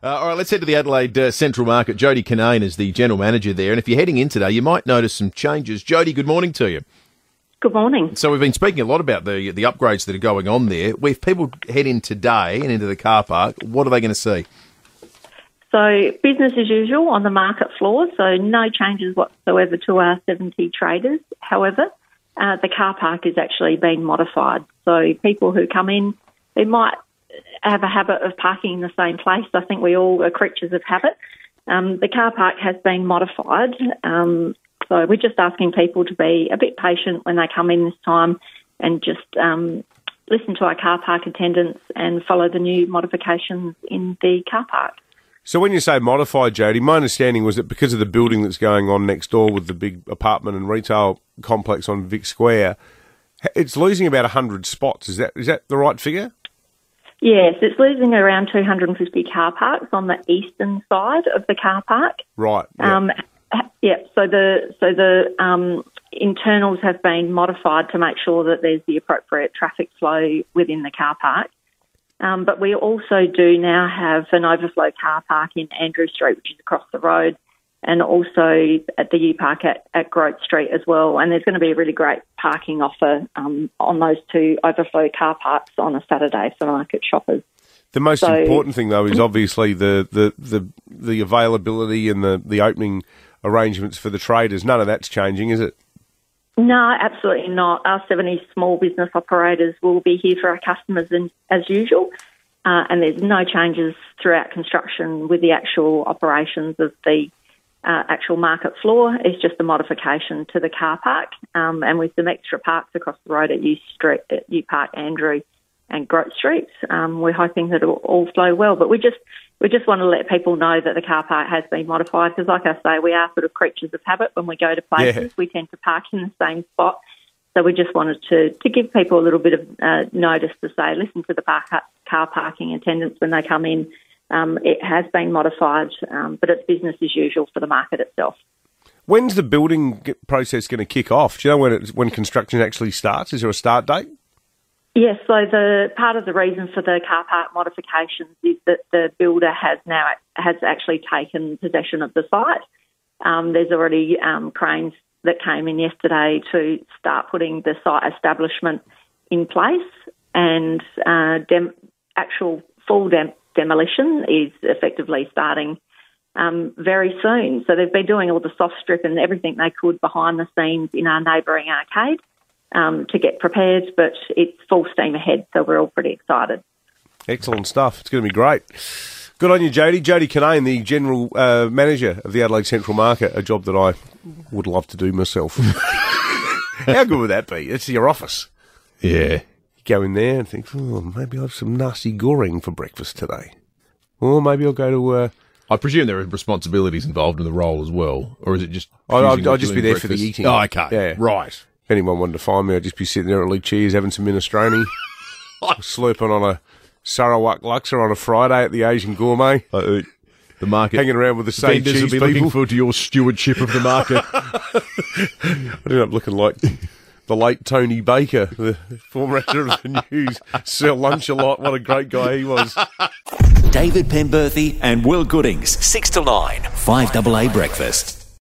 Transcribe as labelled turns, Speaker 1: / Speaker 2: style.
Speaker 1: Uh, all right, let's head to the Adelaide uh, Central Market. Jodie Kannane is the general manager there, and if you're heading in today, you might notice some changes. Jodie, good morning to you.
Speaker 2: Good morning.
Speaker 1: So we've been speaking a lot about the the upgrades that are going on there. If people head in today and into the car park, what are they going to see?
Speaker 2: So business as usual on the market floor. So no changes whatsoever to our 70 traders. However, uh, the car park is actually being modified. So people who come in, they might have a habit of parking in the same place. I think we all are creatures of habit. Um, the car park has been modified. Um, so we're just asking people to be a bit patient when they come in this time and just um, listen to our car park attendants and follow the new modifications in the car park.
Speaker 3: So when you say modified, Jodie, my understanding was that because of the building that's going on next door with the big apartment and retail complex on Vic Square, it's losing about 100 spots. Is that is that the right figure?
Speaker 2: Yes, it's losing around 250 car parks on the eastern side of the car park.
Speaker 3: Right. Yeah.
Speaker 2: Um, yeah. So the so the um, internals have been modified to make sure that there's the appropriate traffic flow within the car park. Um, but we also do now have an overflow car park in Andrew Street, which is across the road, and also at the U Park at, at Grote Street as well. And there's going to be a really great parking offer um, on those two overflow car parks on a Saturday for market shoppers.
Speaker 3: The most so, important thing, though, is obviously the, the, the, the availability and the, the opening arrangements for the traders. None of that's changing, is it?
Speaker 2: No, absolutely not. Our 70 small business operators will be here for our customers as usual. Uh, and there's no changes throughout construction with the actual operations of the uh, actual market floor. is just a modification to the car park, um, and with some extra parks across the road at U Street, at U Park Andrew, and Grote Street. Um, we're hoping that it will all flow well, but we just we just want to let people know that the car park has been modified because, like I say, we are sort of creatures of habit. When we go to places, yeah. we tend to park in the same spot. So we just wanted to, to give people a little bit of uh, notice to say, listen to the park, car parking attendants when they come in. Um, it has been modified, um, but it's business as usual for the market itself.
Speaker 3: When's the building process going to kick off? Do you know when it, when construction actually starts? Is there a start date?
Speaker 2: Yes, so the part of the reason for the car park modifications is that the builder has now has actually taken possession of the site. Um, there's already um, cranes that came in yesterday to start putting the site establishment in place, and uh, dem- actual full dem- demolition is effectively starting um, very soon. So they've been doing all the soft strip and everything they could behind the scenes in our neighbouring arcade um, to get prepared, but it's full steam ahead, so we're all pretty excited.
Speaker 3: Excellent stuff. It's going to be great. Good on you, Jodie. Jodie Kannane, the general uh, manager of the Adelaide Central Market, a job that I would love to do myself. How good would that be? It's your office.
Speaker 1: Yeah.
Speaker 3: Go in there and think, oh, maybe I'll have some nasi goreng for breakfast today. Or maybe I'll go to. Uh,
Speaker 1: I presume there are responsibilities involved in the role as well, or is it just?
Speaker 3: I'll, I'll just be there breakfast? for the eating.
Speaker 1: Oh, okay. Yeah. Right.
Speaker 3: If anyone wanted to find me, I'd just be sitting there at Lucia's having some minestrone, slurping on a Sarawak laksa on a Friday at the Asian Gourmet.
Speaker 1: Uh, the market
Speaker 3: hanging around with the same cheese
Speaker 1: will be
Speaker 3: people.
Speaker 1: looking forward to your stewardship of the market.
Speaker 3: I ended up looking like the late Tony Baker, the former editor of the news. Sell lunch a lot. What a great guy he was.
Speaker 4: David Penberthy and Will Goodings, 6 to 9, 5AA Breakfast.